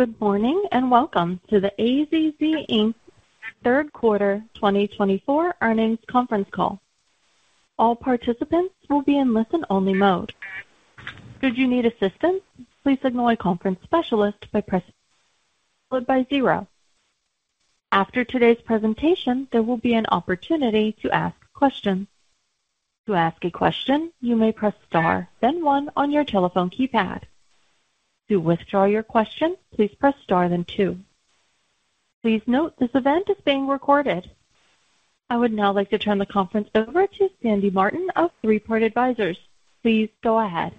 Good morning, and welcome to the AZZ Inc. third quarter 2024 earnings conference call. All participants will be in listen-only mode. Should you need assistance, please signal a conference specialist by pressing followed by zero. After today's presentation, there will be an opportunity to ask questions. To ask a question, you may press star, then one on your telephone keypad. To withdraw your question, please press star, then two. Please note, this event is being recorded. I would now like to turn the conference over to Sandy Martin of Three Part Advisors. Please go ahead.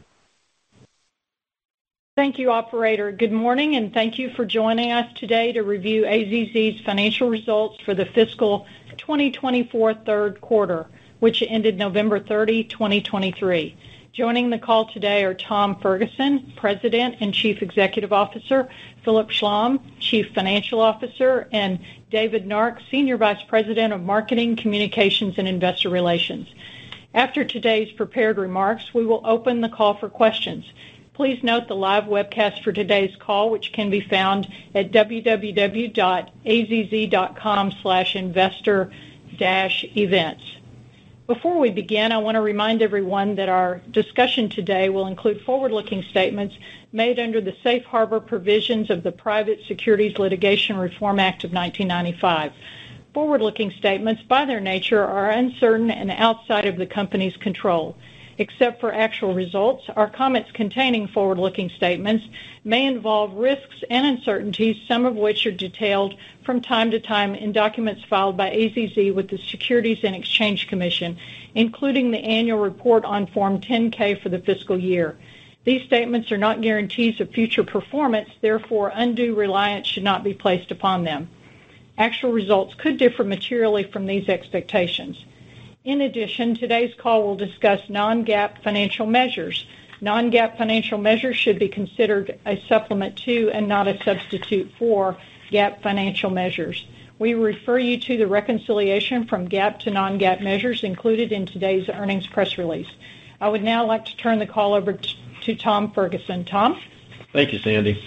Thank you, operator. Good morning, and thank you for joining us today to review AZZ's financial results for the fiscal 2024 third quarter, which ended November 30, 2023. Joining the call today are Tom Ferguson, President and Chief Executive Officer, Philip Schlom, Chief Financial Officer, and David Nark, Senior Vice President of Marketing, Communications, and Investor Relations. After today's prepared remarks, we will open the call for questions. Please note the live webcast for today's call, which can be found at www.azz.com/investor-events. Before we begin, I want to remind everyone that our discussion today will include forward-looking statements made under the Safe Harbor provisions of the Private Securities Litigation Reform Act of 1995. Forward-looking statements, by their nature, are uncertain and outside of the company's control. Except for actual results, our comments containing forward-looking statements may involve risks and uncertainties, some of which are detailed from time to time in documents filed by AZZ with the Securities and Exchange Commission, including the annual report on Form 10-K for the fiscal year. These statements are not guarantees of future performance, therefore, undue reliance should not be placed upon them. Actual results could differ materially from these expectations. In addition, today's call will discuss non-GAAP financial measures. Non-GAAP financial measures should be considered a supplement to, and not a substitute for, GAAP financial measures. We refer you to the reconciliation from GAAP to non-GAAP measures included in today's earnings press release. I would now like to turn the call over to Tom Ferguson. Tom? Thank you, Sandy.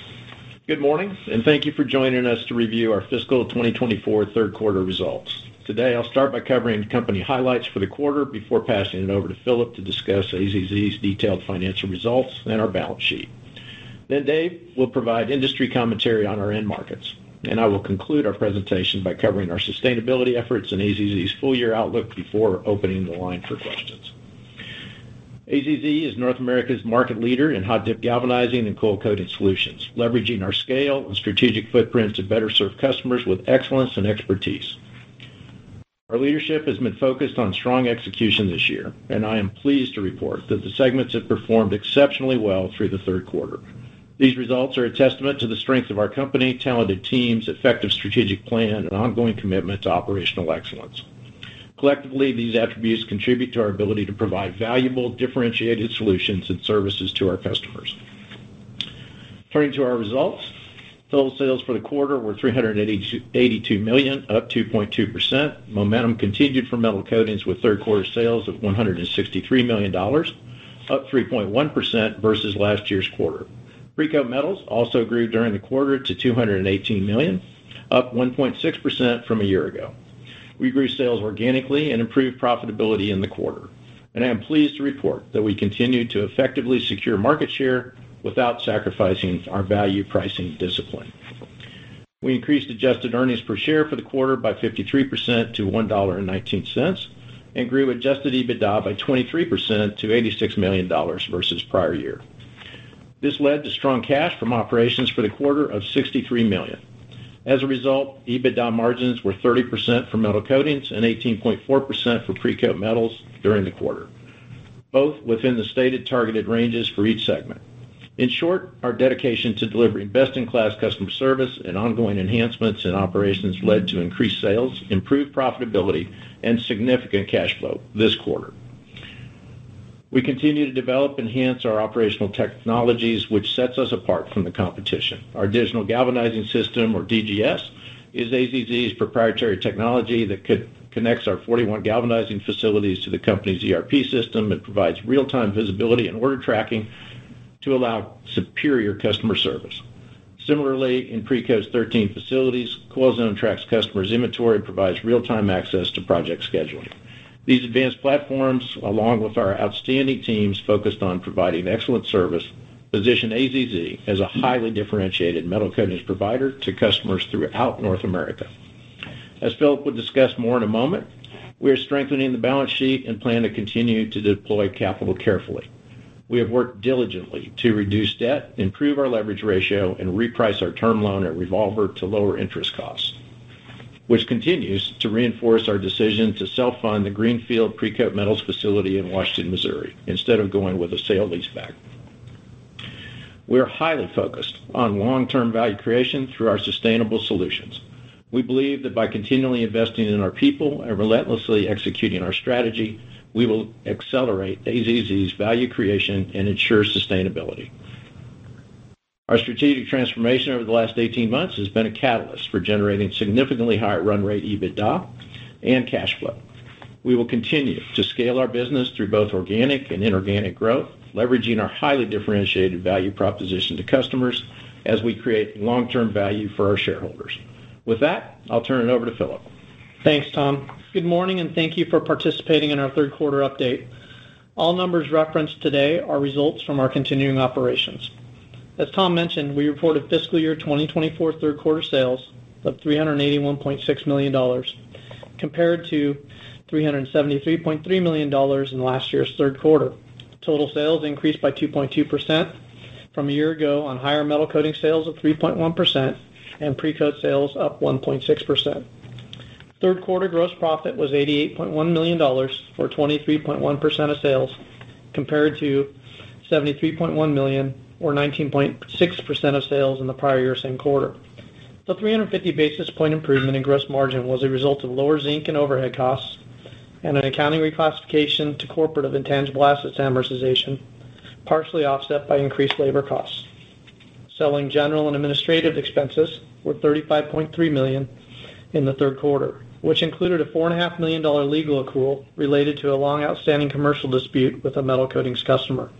Good morning, and thank you for joining us to review our fiscal 2024 third quarter results. Today, I'll start by covering company highlights for the quarter before passing it over to Philip to discuss AZZ's detailed financial results and our balance sheet. Then Dave will provide industry commentary on our end markets, and I will conclude our presentation by covering our sustainability efforts and AZZ's full year outlook before opening the line for questions. AZZ is North America's market leader in hot-dip galvanizing and coil coating solutions, leveraging our scale and strategic footprint to better serve customers with excellence and expertise. Our leadership has been focused on strong execution this year, and I am pleased to report that the segments have performed exceptionally well through the third quarter. These results are a testament to the strength of our company, talented teams, effective strategic plan, and ongoing commitment to operational excellence. Collectively, these attributes contribute to our ability to provide valuable, differentiated solutions and services to our customers. Turning to our results, total sales for the quarter were $382 million, up 2.2%. Momentum continued for Metal Coatings, with third quarter sales of $163 million, up 3.1% versus last year's quarter. Precoat Metals also grew during the quarter to 218 million, up 1.6% from a year ago. We grew sales organically and improved profitability in the quarter, and I am pleased to report that we continued to effectively secure market share without sacrificing our value pricing discipline. We increased adjusted earnings per share for the quarter by 53% to $1.19, and grew adjusted EBITDA by 23% to $86 million versus prior year. This led to strong cash from operations for the quarter of $63 million. As a result, EBITDA margins were 30% for Metal Coatings and 18.4% for Precoat Metals during the quarter, both within the stated targeted ranges for each segment. In short, our dedication to delivering best-in-class customer service and ongoing enhancements in operations led to increased sales, improved profitability, and significant cash flow this quarter. We continue to develop and enhance our operational technologies, which sets us apart from the competition. Our Digital Galvanizing System, or DGS, is AZZ's proprietary technology that connects our 41 galvanizing facilities to the company's ERP system and provides real-time visibility and order tracking to allow superior customer service. Similarly, in Precoat's 13 facilities, CoilZone tracks customers' inventory and provides real-time access to project scheduling. These advanced platforms, along with our outstanding teams focused on providing excellent service, position AZZ as a highly differentiated metal coatings provider to customers throughout North America. As Philip will discuss more in a moment, we are strengthening the balance sheet and plan to continue to deploy capital carefully. We have worked diligently to reduce debt, improve our leverage ratio, and reprice our term loan and revolver to lower interest costs, which continues to reinforce our decision to self-fund the greenfield Precoat Metals facility in Washington, Missouri, instead of going with a sale-leaseback. We are highly focused on long-term value creation through our sustainable solutions. We believe that by continually investing in our people and relentlessly executing our strategy, we will accelerate AZZ's value creation and ensure sustainability. Our strategic transformation over the last 18 months has been a catalyst for generating significantly higher run rate EBITDA and cash flow. We will continue to scale our business through both organic and inorganic growth, leveraging our highly differentiated value proposition to customers as we create long-term value for our shareholders. With that, I'll turn it over to Philip. Thanks, Tom. Good morning, and thank you for participating in our third quarter update. All numbers referenced today are results from our continuing operations. As Tom mentioned, we reported fiscal year 2024 third quarter sales of $381.6 million, compared to $373.3 million in last year's third quarter. Total sales increased by 2.2% from a year ago on higher metal coating sales of 3.1% and Precoat sales up 1.6%. Third quarter gross profit was $88.1 million, or 23.1% of sales, compared to 73.1 million, or 19.6% of sales in the prior year same quarter. The 350 basis point improvement in gross margin was a result of lower zinc and overhead costs and an accounting reclassification to corporate of intangible assets amortization, partially offset by increased labor costs. Selling, general, and administrative expenses were 35.3 million in the third quarter, which included a $4.5 million legal accrual related to a long-outstanding commercial dispute with a metal coatings customer.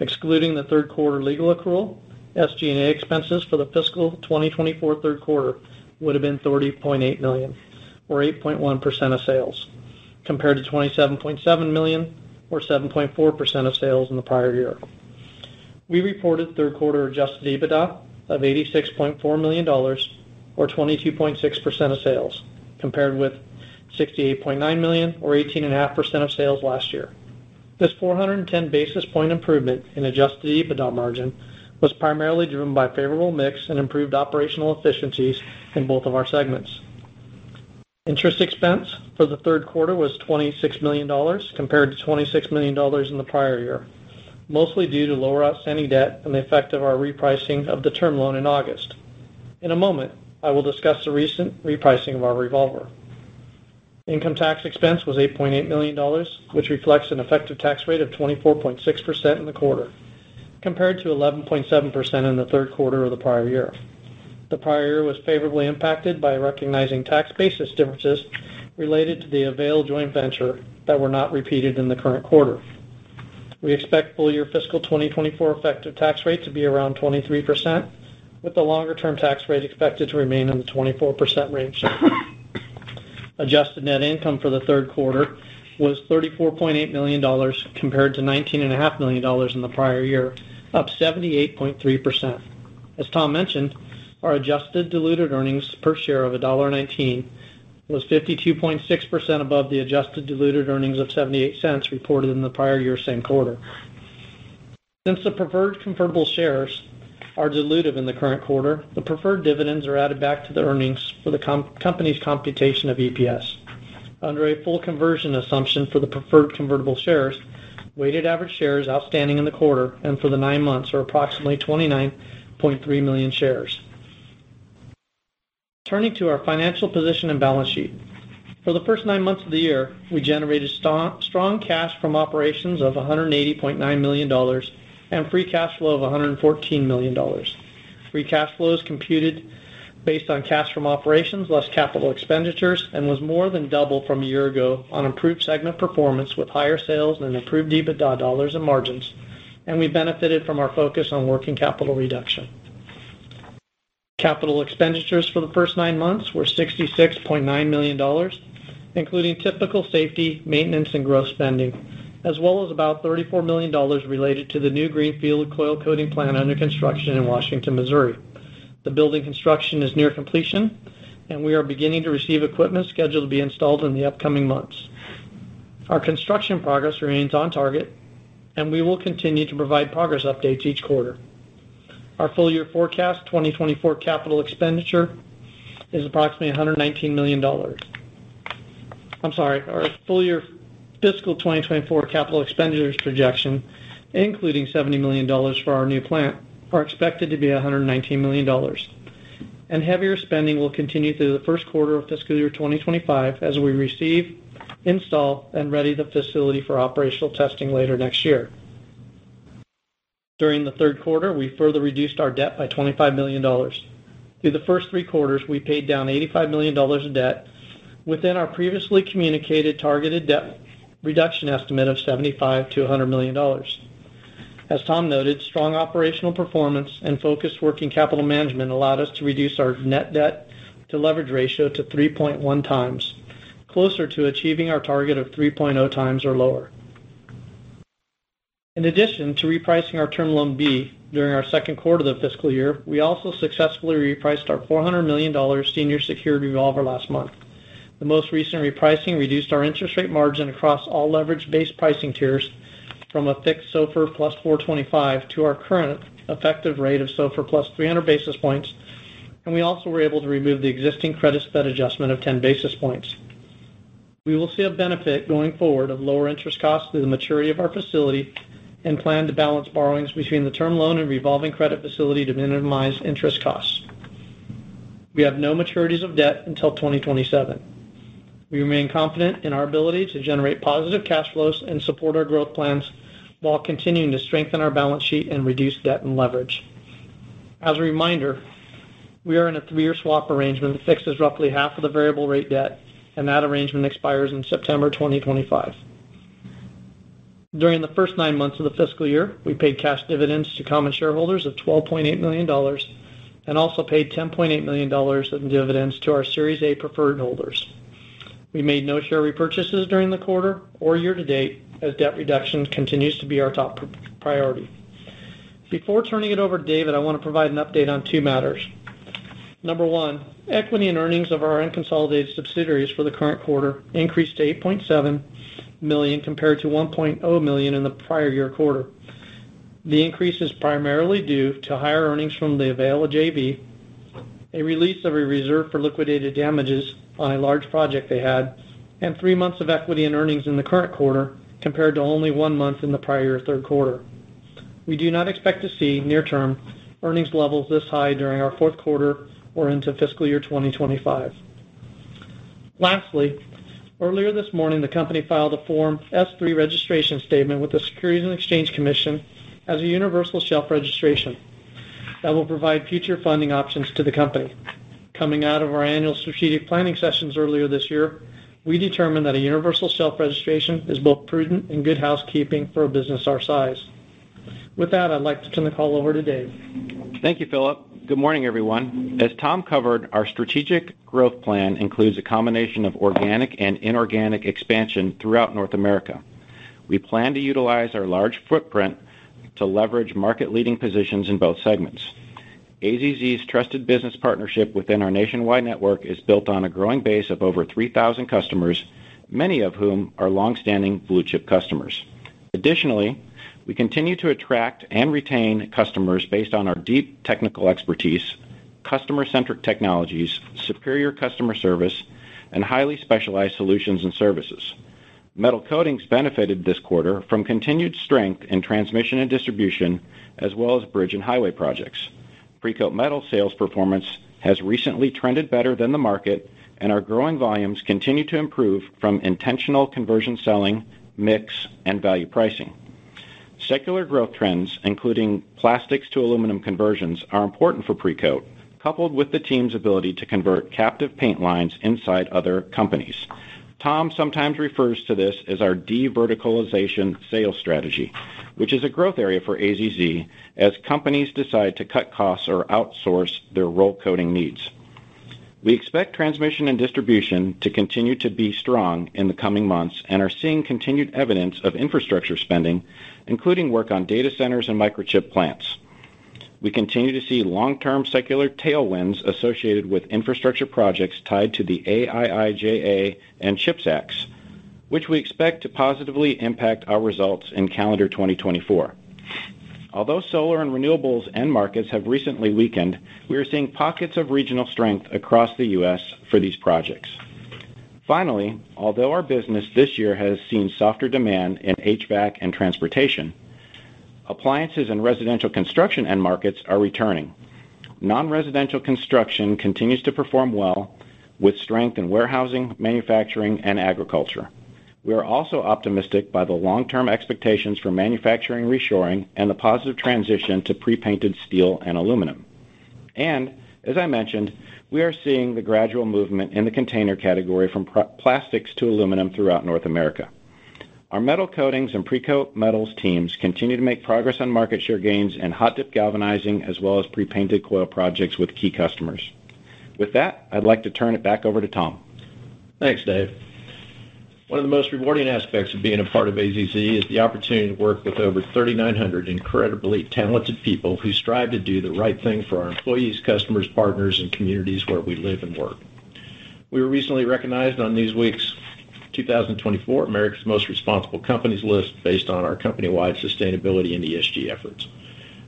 Excluding the third quarter legal accrual, SG&A expenses for the fiscal 2024 third quarter would have been 30.8 million, or 8.1% of sales, compared to 27.7 million, or 7.4% of sales in the prior year. We reported third quarter adjusted EBITDA of $86.4 million, or 22.6% of sales, compared with 68.9 million, or 18.5% of sales last year. This 410 basis point improvement in adjusted EBITDA margin was primarily driven by favorable mix and improved operational efficiencies in both of our segments. Interest expense for the third quarter was $26 million, compared to $26 million in the prior year, mostly due to lower outstanding debt and the effect of our repricing of the term loan in August. In a moment, I will discuss the recent repricing of our revolver. Income tax expense was $8.8 million, which reflects an effective tax rate of 24.6% in the quarter, compared to 11.7% in the third quarter of the prior year. The prior year was favorably impacted by recognizing tax basis differences related to the Avail joint venture that were not repeated in the current quarter. We expect full year fiscal 2024 effective tax rate to be around 23%, with the longer-term tax rate expected to remain in the 24% range. Adjusted net income for the third quarter was $34.8 million, compared to $19.5 million in the prior year, up 78.3%. As Tom mentioned, our adjusted diluted earnings per share of $1.19 was 52.6% above the adjusted diluted earnings of $0.78 reported in the prior year same quarter. Since the preferred convertible shares are dilutive in the current quarter, the preferred dividends are added back to the earnings for the company's computation of EPS. Under a full conversion assumption for the preferred convertible shares, weighted average shares outstanding in the quarter and for the nine months are approximately 29.3 million shares. Turning to our financial position and balance sheet. For the first nine months of the year, we generated strong cash from operations of $180.9 million and free cash flow of $114 million. Free cash flow is computed based on cash from operations, less capital expenditures, and was more than double from a year ago on improved segment performance with higher sales and improved EBITDA dollars and margins, and we benefited from our focus on working capital reduction. Capital expenditures for the first nine months were $66.9 million, including typical safety, maintenance, and growth spending, as well as about $34 million related to the new greenfield coil coating plant under construction in Washington, Missouri. The building construction is near completion, and we are beginning to receive equipment scheduled to be installed in the upcoming months. Our construction progress remains on target, and we will continue to provide progress updates each quarter. Our full year forecast 2024 capital expenditure is approximately $119 million. I'm sorry, our full year fiscal 2024 capital expenditures projection, including $70 million for our new plant, are expected to be $119 million. And heavier spending will continue through the first quarter of fiscal year 2025 as we receive, install, and ready the facility for operational testing later next year. During the third quarter, we further reduced our debt by $25 million. Through the first three quarters, we paid down $85 million of debt within our previously communicated targeted debt reduction estimate of $75 million-$100 million. As Tom noted, strong operational performance and focused working capital management allowed us to reduce our net debt to leverage ratio to 3.1x, closer to achieving our target of 3.0x or lower. In addition to repricing our Term Loan B during our second quarter of the fiscal year, we also successfully repriced our $400 million senior secured revolver last month. The most recent repricing reduced our interest rate margin across all leverage-based pricing tiers from a fixed SOFR plus 425 to our current effective rate of SOFR plus 300 basis points, and we also were able to remove the existing credit spread adjustment of 10 basis points. We will see a benefit going forward of lower interest costs through the maturity of our facility and plan to balance borrowings between the term loan and revolving credit facility to minimize interest costs. We have no maturities of debt until 2027. We remain confident in our ability to generate positive cash flows and support our growth plans while continuing to strengthen our balance sheet and reduce debt and leverage. As a reminder, we are in a three-year swap arrangement that fixes roughly half of the variable rate debt, and that arrangement expires in September 2025. During the first nine months of the fiscal year, we paid cash dividends to common shareholders of $12.8 million and also paid $10.8 million in dividends to our Series A preferred holders. We made no share repurchases during the quarter or year to date, as debt reduction continues to be our top priority. Before turning it over to David, I want to provide an update on two matters. Number one, equity and earnings of our unconsolidated subsidiaries for the current quarter increased to 8.7 million compared to 1.0 million in the prior year quarter. The increase is primarily due to higher earnings from the Avail JV, a release of a reserve for liquidated damages on a large project they had, and three months of equity and earnings in the current quarter compared to only one month in the prior third quarter. We do not expect to see near-term earnings levels this high during our fourth quarter or into fiscal year 2025. Lastly, earlier this morning, the company filed a Form S-3 registration statement with the Securities and Exchange Commission as a universal shelf registration that will provide future funding options to the company. Coming out of our annual strategic planning sessions earlier this year, we determined that a universal shelf registration is both prudent and good housekeeping for a business our size. With that, I'd like to turn the call over to Dave. Thank you, Philip. Good morning, everyone. As Tom covered, our strategic growth plan includes a combination of organic and inorganic expansion throughout North America. We plan to utilize our large footprint to leverage market-leading positions in both segments. AZZ's trusted business partnership within our nationwide network is built on a growing base of over 3,000 customers, many of whom are long-standing blue-chip customers. Additionally, we continue to attract and retain customers based on our deep technical expertise, customer-centric technologies, superior customer service, and highly specialized solutions and services. Metal Coatings benefited this quarter from continued strength in transmission and distribution, as well as bridge and highway projects. Precoat Metals sales performance has recently trended better than the market, and our growing volumes continue to improve from intentional conversion selling, mix, and value pricing. Secular growth trends, including plastics to aluminum conversions, are important for Precoat, coupled with the team's ability to convert captive paint lines inside other companies. Tom sometimes refers to this as our de-verticalization sales strategy, which is a growth area for AZZ as companies decide to cut costs or outsource their roll coating needs. We expect transmission and distribution to continue to be strong in the coming months and are seeing continued evidence of infrastructure spending, including work on data centers and microchip plants. We continue to see long-term secular tailwinds associated with infrastructure projects tied to the IIJA and CHIPS Acts, which we expect to positively impact our results in calendar 2024. Although solar and renewables end markets have recently weakened, we are seeing pockets of regional strength across the U.S. for these projects. Finally, although our business this year has seen softer demand in HVAC and transportation, appliances and residential construction end markets are returning. Non-residential construction continues to perform well with strength in warehousing, manufacturing, and agriculture. We are also optimistic by the long-term expectations for manufacturing reshoring and the positive transition to pre-painted steel and aluminum. And, as I mentioned, we are seeing the gradual movement in the container category from plastics to aluminum throughout North America. Our metal coatings and Precoat Metals teams continue to make progress on market share gains and hot-dip galvanizing as well as pre-painted coil projects with key customers. With that, I'd like to turn it back over to Tom. Thanks, Dave. One of the most rewarding aspects of being a part of AZZ is the opportunity to work with over 3,900 incredibly talented people who strive to do the right thing for our employees, customers, partners, and communities where we live and work. We were recently recognized on Newsweek's 2024 America's Most Responsible Companies list based on our company-wide sustainability and ESG efforts.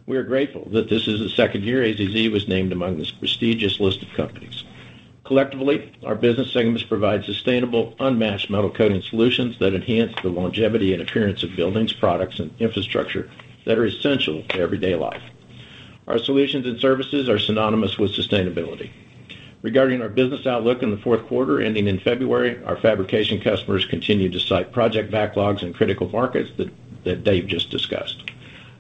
We are grateful that this is the second year AZZ was named among this prestigious list of companies. Collectively, our business segments provide sustainable, unmatched metal coating solutions that enhance the longevity and appearance of buildings, products, and infrastructure that are essential to everyday life. Our solutions and services are synonymous with sustainability. Regarding our business outlook in the fourth quarter ending in February, our fabrication customers continue to cite project backlogs in critical markets that Dave just discussed.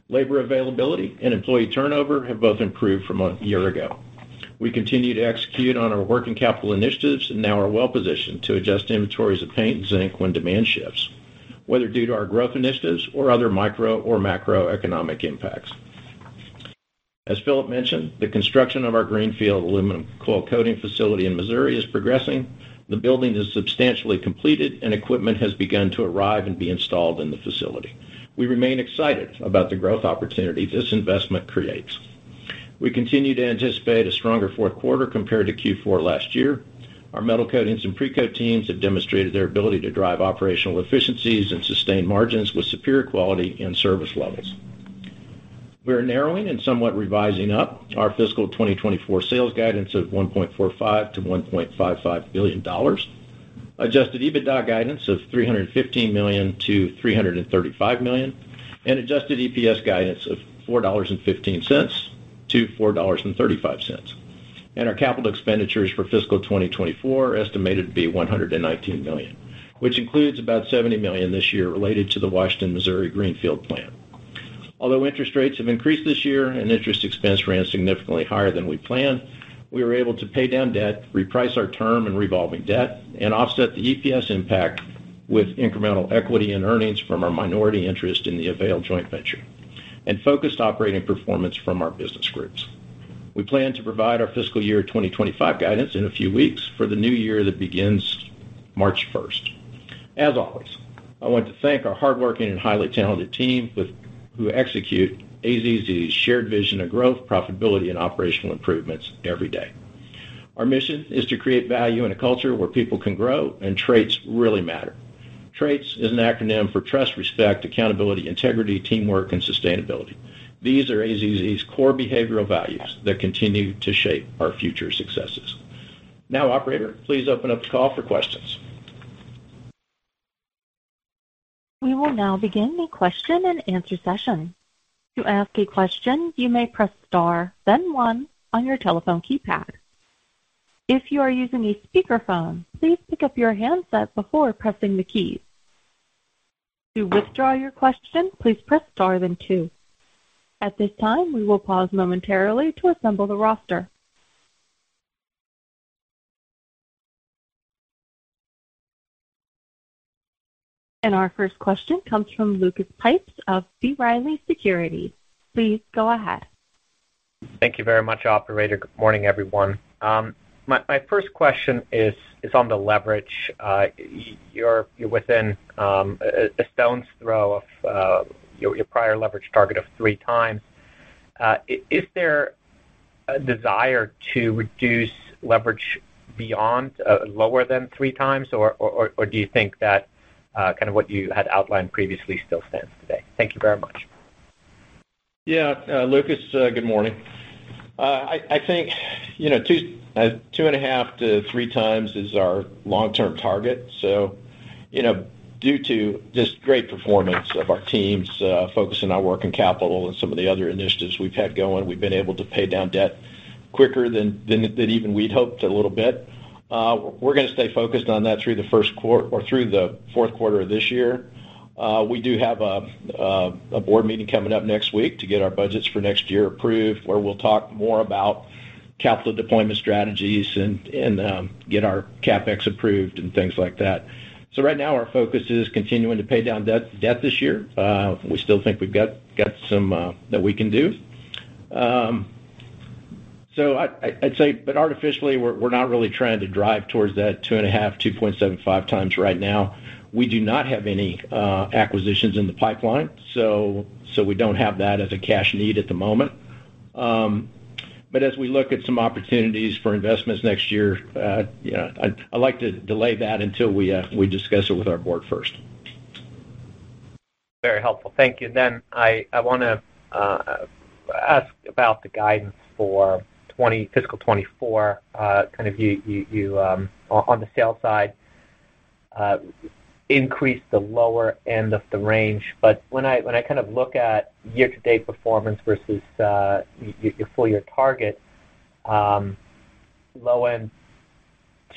Labor availability and employee turnover have both improved from a year ago. We continue to execute on our working capital initiatives and now are well-positioned to adjust inventories of paint and zinc when demand shifts, whether due to our growth initiatives or other micro or macroeconomic impacts. As Philip mentioned, the construction of our greenfield aluminum coil coating facility in Missouri is progressing. The building is substantially completed, and equipment has begun to arrive and be installed in the facility. We remain excited about the growth opportunity this investment creates. We continue to anticipate a stronger fourth quarter compared to Q4 last year. Our metal coatings and Precoat teams have demonstrated their ability to drive operational efficiencies and sustain margins with superior quality and service levels. We are narrowing and somewhat revising up our fiscal 2024 sales guidance of $1.45 billion-$1.55 billion, adjusted EBITDA guidance of $315 million-$335 million, and adjusted EPS guidance of $4.15-$4.35. Our capital expenditures for fiscal 2024 are estimated to be 119 million, which includes about 70 million this year related to the Washington, Missouri greenfield plant. Although interest rates have increased this year and interest expense ran significantly higher than we planned, we were able to pay down debt, reprice our term and revolving debt, and offset the EPS impact with incremental equity and earnings from our minority interest in the Avail joint venture and focused operating performance from our business groups. We plan to provide our fiscal year 2025 guidance in a few weeks for the new year that begins March 1st. As always, I want to thank our hardworking and highly talented team who execute AZZ's shared vision of growth, profitability, and operational improvements every day. Our mission is to create value in a culture where people can grow and traits really matter. TRAITS is an acronym for trust, respect, accountability, integrity, teamwork, and sustainability. These are AZZ's core behavioral values that continue to shape our future successes. Now, operator, please open up the call for questions. We will now begin the question-and-answer session. To ask a question, you may press star, then one on your telephone keypad. If you are using a speakerphone, please pick up your handset before pressing the keys. To withdraw your question, please press star, then two. At this time, we will pause momentarily to assemble the roster. And our first question comes from Lucas Pipes of B. Riley Securities. Please go ahead. Thank you very much, operator. Good morning, everyone. Um, My first question is on the leverage. Uh, you're within um, a stone's throw of uh, your prior leverage target of 3x. Uh, is there a desire to reduce leverage beyond lower than 3x, or do you think that kind of what you had outlined previously still stands today? Thank you very much. Yeah. Lucas, good morning. Uh, I think, you know, 2.5x-3x uh, is our long-term target. So, you know, due to just great performance of our teams, uh, focusing on working capital and some of the other initiatives we've had going, we've been able to pay down debt quicker than than even we'd hoped a little bit. We're gonna stay focused on that through the fourth quarter of this year. Uh, we do have uh, a board meeting coming up next week to get our budgets for next year approved, where we'll talk more about capital deployment strategies and um, get our CapEx approved and things like that. So right now, our focus is continuing to pay down debt this year. Uh, we still think we've got some that we can do. Um so I'd say, but artificially, we're not really trying to drive towards that 2.5x-2.75x right now. We do not have any uh, acquisitions in the pipeline, so we don't have that as a cash need at the moment. Um but as we look at some opportunities for investments next year, uh, know, I'd like to delay that until uh, we discuss it with our board first. Very helpful. Thank you. Then I wanna ask about the guidance for fiscal 2024. Kind of you um, on the sales side increased the lower end of the range. But when I when I kind of look at year-to-date performance versus uh, your full year target, um, low end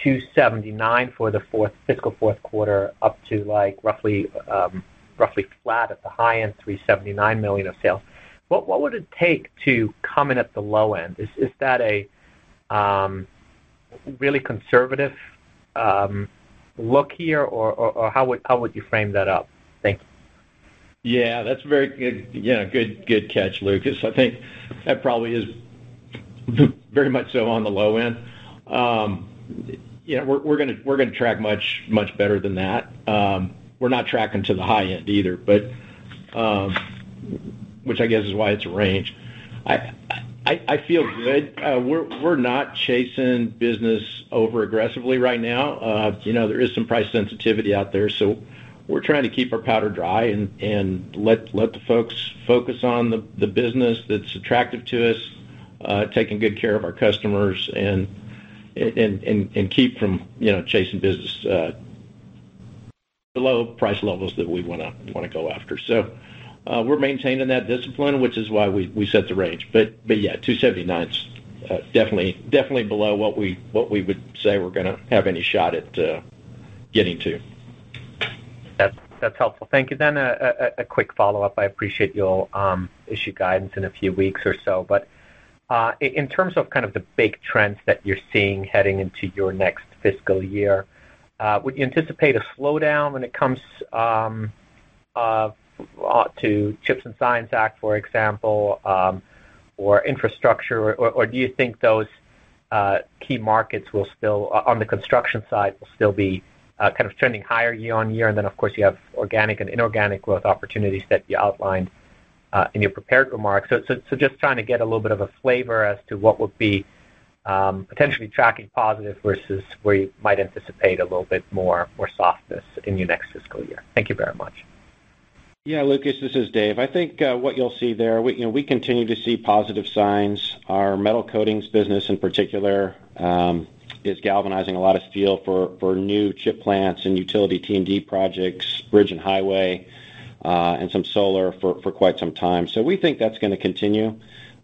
279 for the fourth fiscal fourth quarter, up to, like, roughly um, roughly flat at the high end, 379 million of sales. What what would it take to come in at the low end? Is that a um, really conservative look here, or how would how would you frame that up? Thank you. Yeah, that's very good. Yeah, good good catch, Lucas. I think that probably is very much so on the low end. Um, yeah, we're we're gonna we're gonna track much much better than that. Um, we're not tracking to the high end either, but um, which I guess is why it's a range. I feel good. Uh, we're not chasing business over aggressively right now. Uh, you know, there is some price sensitivity out there, so we're trying to keep our powder dry and let the folks focus on the business that's attractive to us, uh, taking good care of our customers and keep from, you know, chasing business below price levels that we wanna go after. Uh, we're maintaining that discipline, which is why we we set the range. But but yeah, $279's uh, definitely below what we what we would say we're gonna have any shot at uh, getting to. That's that's helpful. Thank you. Then a quick follow-up. I appreciate you'll um, issue guidance in a few weeks or so. But. Uh, in terms of kind of the big trends that you're seeing heading into your next fiscal year, would you anticipate a slowdown when it comes um, to CHIPS and Science Act, for example, um, or infrastructure? Or do you think those uh, key markets will still, uh, on the construction side, will still be uh, kind of trending higher year-on-year? And then, of course, you have organic and inorganic growth opportunities that you outlined in your prepared remarks. So just trying to get a little bit of a flavor as to what would be um, potentially tracking positive versus where you might anticipate a little bit more softness in your next fiscal year. Thank you very much. Yeah, Lucas, this is Dave. I think uh, what you'll see there, you know, we continue to see positive signs. Our Metal Coatings business in particular um, is galvanizing a lot of steel for new chip plants and utility T&D projects, bridge and highway, uh, and some solar for quite some time. So we think that's gonna continue.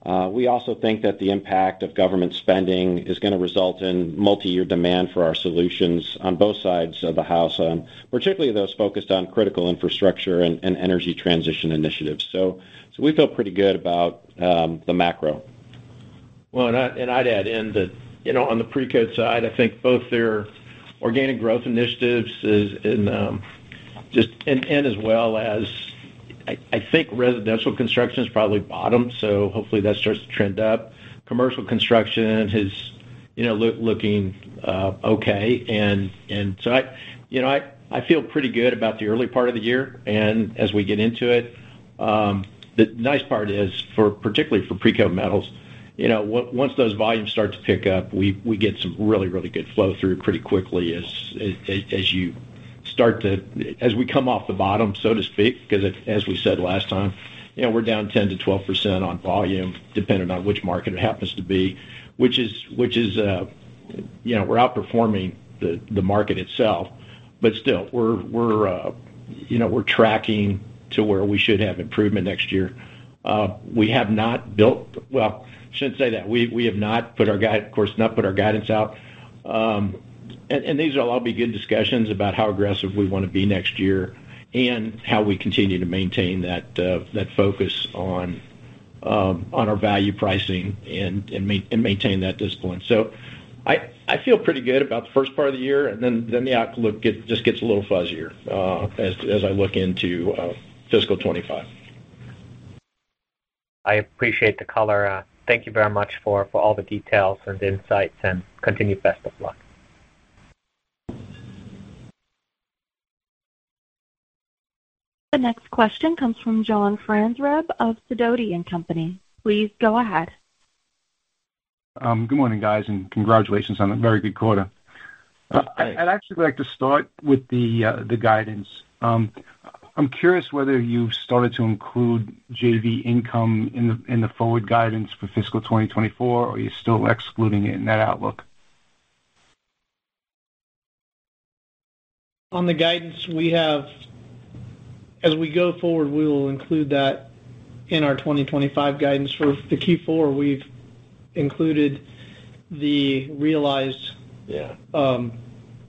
Uh, we also think that the impact of government spending is gonna result in multi-year demand for our solutions on both sides of the house, um, particularly those focused on critical infrastructure and energy transition initiatives. We feel pretty good about um, the macro. Well, and I'd add in that, you know, on the Precoat side, I think both their organic growth initiatives um, just and as well as I think residential construction has probably bottomed, so hopefully that starts to trend up. Commercial construction is, you know, looking uh, okay. You know, I feel pretty good about the early part of the year. And as we get into it, um, the nice part is for, particularly for Precoat Metals, you know, once those volumes start to pick up, we get some really really good flow through pretty quickly as we come off the bottom, so to speak, 'cause as we said last time, you know, we're down 10%-12% on volume, depending on which market it happens to be, which is, which is uh you know, we're outperforming the market itself. But still, we're, uh, you know, we're tracking to where we should have improvement next year. Uh, we have not built. Well, shouldn't say that. We have not put our out. Of course, not put our guidance out. Um, And these will all be good discussions about how aggressive we wanna be next year and how we continue to maintain that uh, focus um, on our value pricing and maintain that discipline. So I I feel pretty good about the first part of the year, and then the outlook just gets a little fuzzier uh, as I look into uh, fiscal 2025. I appreciate the color. Thank you very much for all the details and insights, and continued best of luck. The next question comes from John Franzreb of Sidoti & Company. Please go ahead. Um, good morning, guys, and congratulations on a very good quarter. Uh, Thanks. I'd actually like to start with the uh, guidance. Um, I'm curious whether you've started to include JV income in the forward guidance for fiscal 2024, or are you're still excluding it in that outlook. On the guidance we have, as we go forward, we will include that in our 2025 guidance. For the Q4, we've included the realized- Yeah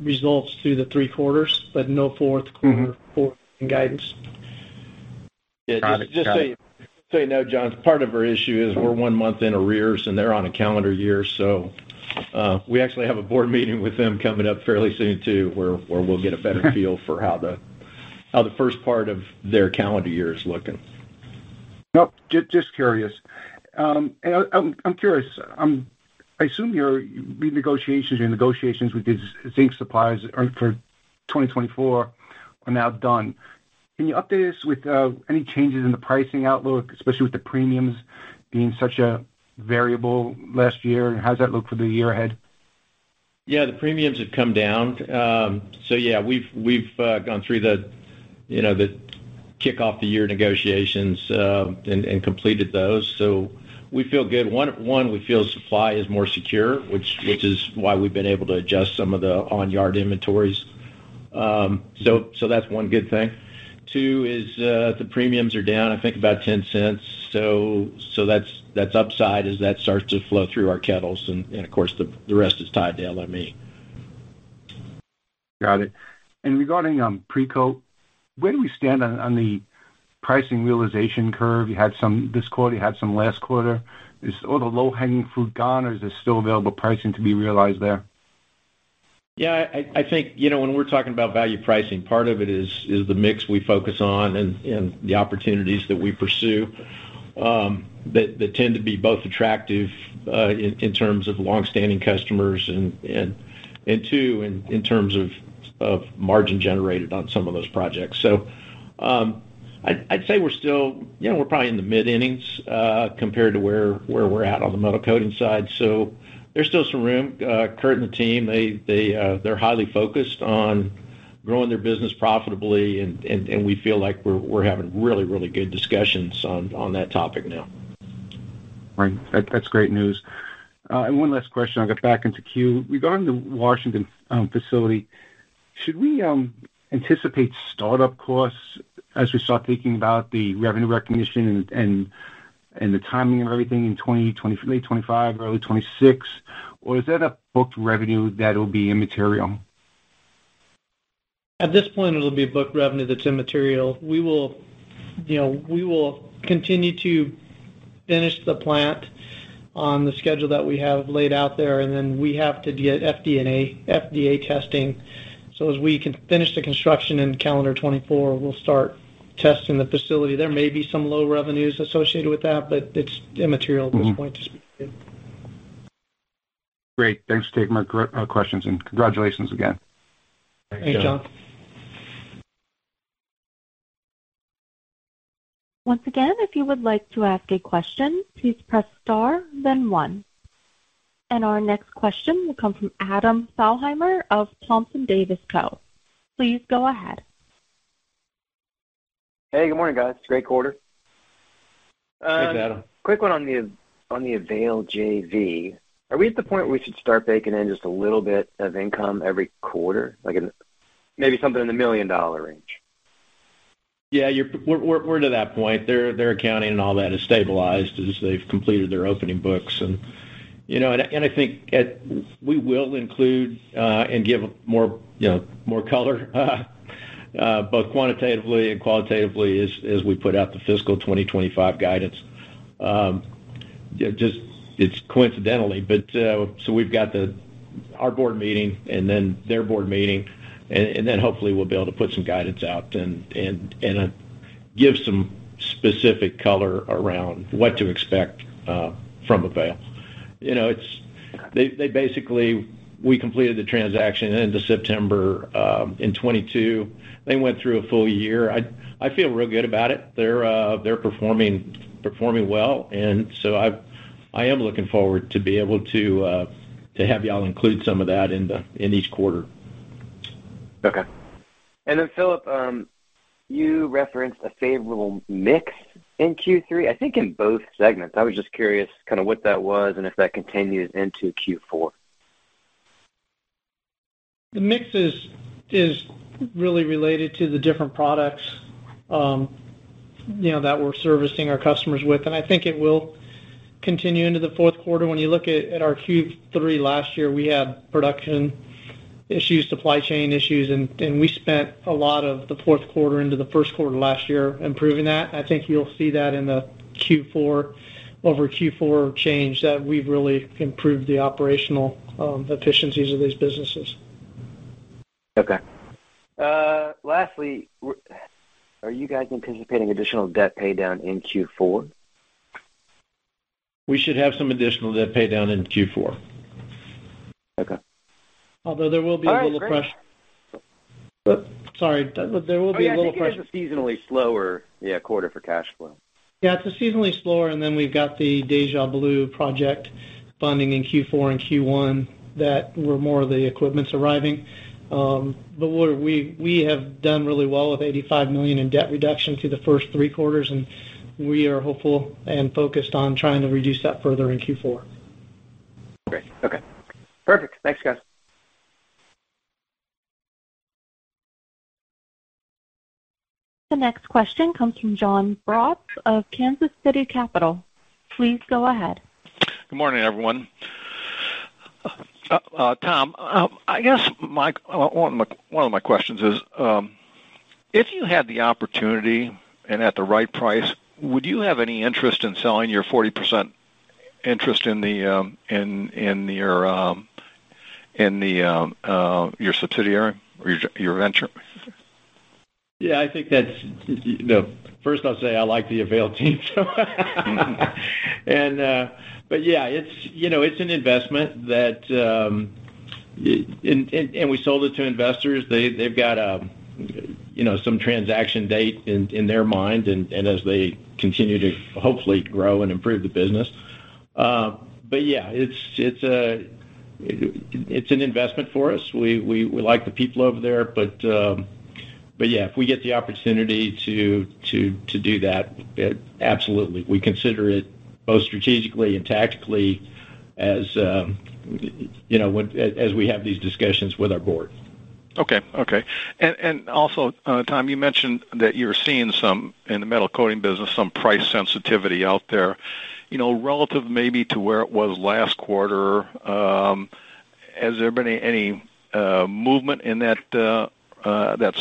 results through the three quarters, but no fourth quarter forward guidance. Got it. Just so you know, John, part of our issue is we're one month in arrears, and they're on a calendar year. So uh, we actually have a board meeting with them coming up fairly soon too, where where we'll get a better feel for how the first part of their calendar year is looking. Nope. Just curious. Um, I'm curious. Um, I assume your negotiations with these zinc suppliers for 2024 are now done. Can you update us with uh, any changes in the pricing outlook, especially with the premiums being such a variable last year? How does that look for the year ahead? Yeah, the premiums have come down. Um, so yeah, we've uh, gone through the, you know, the kick off the year negotiations, uh, and completed those. So we feel good. One, we feel supply is more secure, which is why we've been able to adjust some of the on-yard inventories. Um, so that's one good thing. Two is, uh, the premiums are down, I think about $0.10. So that's upside as that starts to flow through our kettles. And of course, the rest is tied to LME. Got it. And regarding um, Precoat, where do we stand on the pricing realization curve? You had some this quarter, you had some last quarter. Is all the low-hanging fruit gone, or is there still available pricing to be realized there? Yeah, I think, you know, when we're talking about value pricing, part of it is the mix we focus on and the opportunities that we pursue, um, that tend to be both attractive uh, in terms of long-standing customers and two, in terms of margin generated on some of those projects. So um I'd say we're still, you know, we're probably in the mid-innings uh, compared to where we're at on the Metal Coatings side. So there's still some room. Uh, Kurt and the team, uh, they're highly focused on growing their business profitably, and we feel like we're having really really good discussions on that topic now. Right. That's great news. One last question, I'll get back into queue. Regarding the Washington um, facility, should we um, anticipate startup costs as we start thinking about the revenue recognition and the timing of everything in late 2025, early 2026? Or is that a booked revenue that will be immaterial? At this point, it'll be booked revenue that's immaterial. We will, you know, we will continue to finish the plant on the schedule that we have laid out there, and then we have to get FDA testing. So as we can finish the construction in calendar 24, we'll start testing the facility. There may be some low revenues associated with that, but it's immaterial at this Mhm. point to speak to. Great. Thanks for taking my uh, questions, and congratulations again. Thanks, John. Once again, if you would like to ask a question, please press star, then one. And our next question will come from Adam Thalhimer of Thompson Davis Co. Please go ahead. Hey, good morning, guys. Great quarter. Thanks, Um, Adam. Quick one on the on the Avail JV. Are we at the point where we should start baking in just a little bit of income every quarter, like maybe something in the million dollar range? Yeah, we're, we're, we're to that point. Their their accounting and all that is stabilized as they've completed their opening books, and you know, and, and I think at, we will include uh, and give more you know more color, uh, uh, both quantitatively and qualitatively as as we put out the fiscal 2025 guidance. Um, just it's coincidentally, but uh, so we've got the our board meeting and then their board meeting, and, and then hopefully we'll be able to put some guidance out and and and uh, give some specific color around what to expect uh, from Avail. You know, it's they they basically we completed the transaction into September um, in 22. They went through a full year. I I feel real good about it. They're uh, they're performing performing well, and so I I am looking forward to be able to uh, to have y'all include some of that in in each quarter. Okay. And then Philip, um, you referenced a favorable mix in Q3. I think in both segments. I was just curious, kind of what that was, and if that continues into Q4. The mix is really related to the different products, um, you know, that we're servicing our customers with, and I think it will continue into the fourth quarter. When you look at our Q3 last year, we had production issues, supply chain issues, and, and we spent a lot of the fourth quarter into the first quarter last year improving that. I think you'll see that in the Q4 over Q4 change that we've really improved the operational um, efficiencies of these businesses. Okay. Uh, lastly, are you guys anticipating additional debt pay down in Q4? We should have some additional debt pay down in Q4. Okay. Although there will be All a right, little great. pressure. But sorry, there will Oh be yeah, a little think it pressure. is a seasonally slower yeah quarter for cash flow. Yeah, it's a seasonally slower, and then we've got the Deja Blue project funding in Q4 and Q1 that were more of the equipment's arriving. Um, but we're, we we have done really well with 85 million in debt reduction through the first three quarters, and we are hopeful and focused on trying to reduce that further in Q4. Great. Okay. Perfect. Thanks, guys. The next question comes from John Braatz of Kansas City Capital. Please go ahead. Good morning, everyone. Uh, uh, Tom, uh, I guess one of my questions is, um, if you had the opportunity and at the right price, would you have any interest in selling your forty percent interest in your subsidiary or your venture? Yeah, I think that's you know. First, I'll say I like the Avail team, so and uh, but yeah, it's you know it's an investment that um, and, and, and we sold it to investors. They they've got a you know some transaction date in, in their mind, and, and as they continue to hopefully grow and improve the business. Uh, but yeah, it's it's a it's an investment for us. We we, we like the people over there, but. Um, but yeah, if we get the opportunity to to to do that, it, absolutely, we consider it both strategically and tactically as um, you know when, as we have these discussions with our board. Okay, okay, and and also, uh, Tom, you mentioned that you're seeing some in the metal coating business some price sensitivity out there. You know, relative maybe to where it was last quarter. Um, has there been any, any uh, movement in that uh, uh, that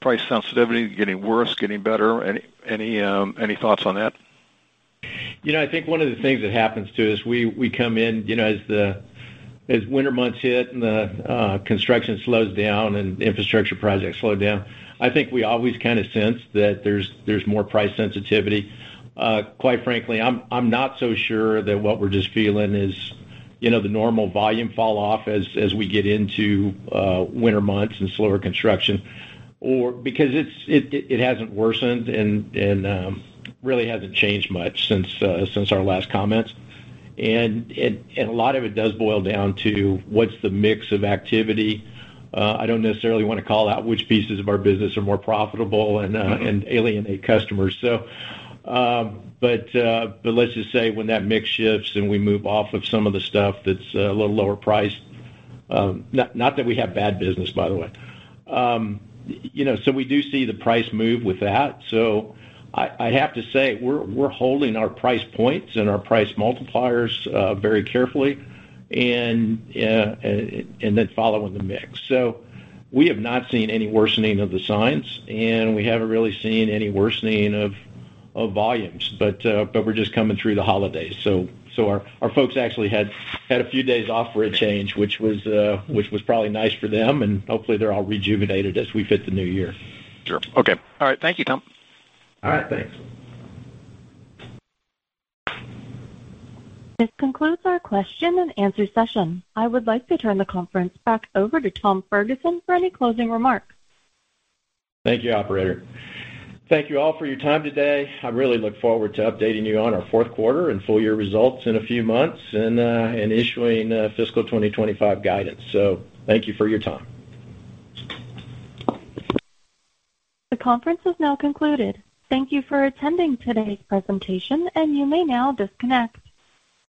price sensitivity getting worse, getting better? Any any um, any thoughts on that? You know, I think one of the things that happens to us, we we come in, you know, as the as winter months hit and the construction slows down and infrastructure projects slow down, I think we always kind of sense that there's more price sensitivity. Quite frankly, I'm not so sure that what we're just feeling is, you know, the normal volume fall off as we get into uh, winter months and slower construction or because it hasn't worsened and um, really hasn't changed much since uh, our last comments. And a lot of it does boil down to what's the mix of activity. Uh, I don't necessarily wanna call out which pieces of our business are more profitable and mm-hmm. alienate customers. Um, uh, but let's just say when that mix shifts and we move off of some of the stuff that's uh, a little lower priced, um, not that we have bad business, by the way. Um, you know, so we do see the price move with that. So I have to say, we're holding our price points and our price multipliers uh, very carefully and then following the mix. So we have not seen any worsening of the signs, and we haven't really seen any worsening of volumes. But but we're just coming through the holidays. So so our folks actually had a few days off for a change, which was uh which was probably nice for them, and hopefully they're all rejuvenated as we hit the new year. Sure. Okay. All right. Thank you, Tom. All right. Thanks. This concludes our question and answer session. I would like to turn the conference back over to Tom Ferguson for any closing remarks. Thank you, operator. Thank you all for your time today. I really look forward to updating you on our fourth quarter and full year results in a few months and uh, issuing uh, fiscal 2025 guidance. So thank you for your time. The conference is now concluded. Thank you for attending today's presentation, and you may now disconnect.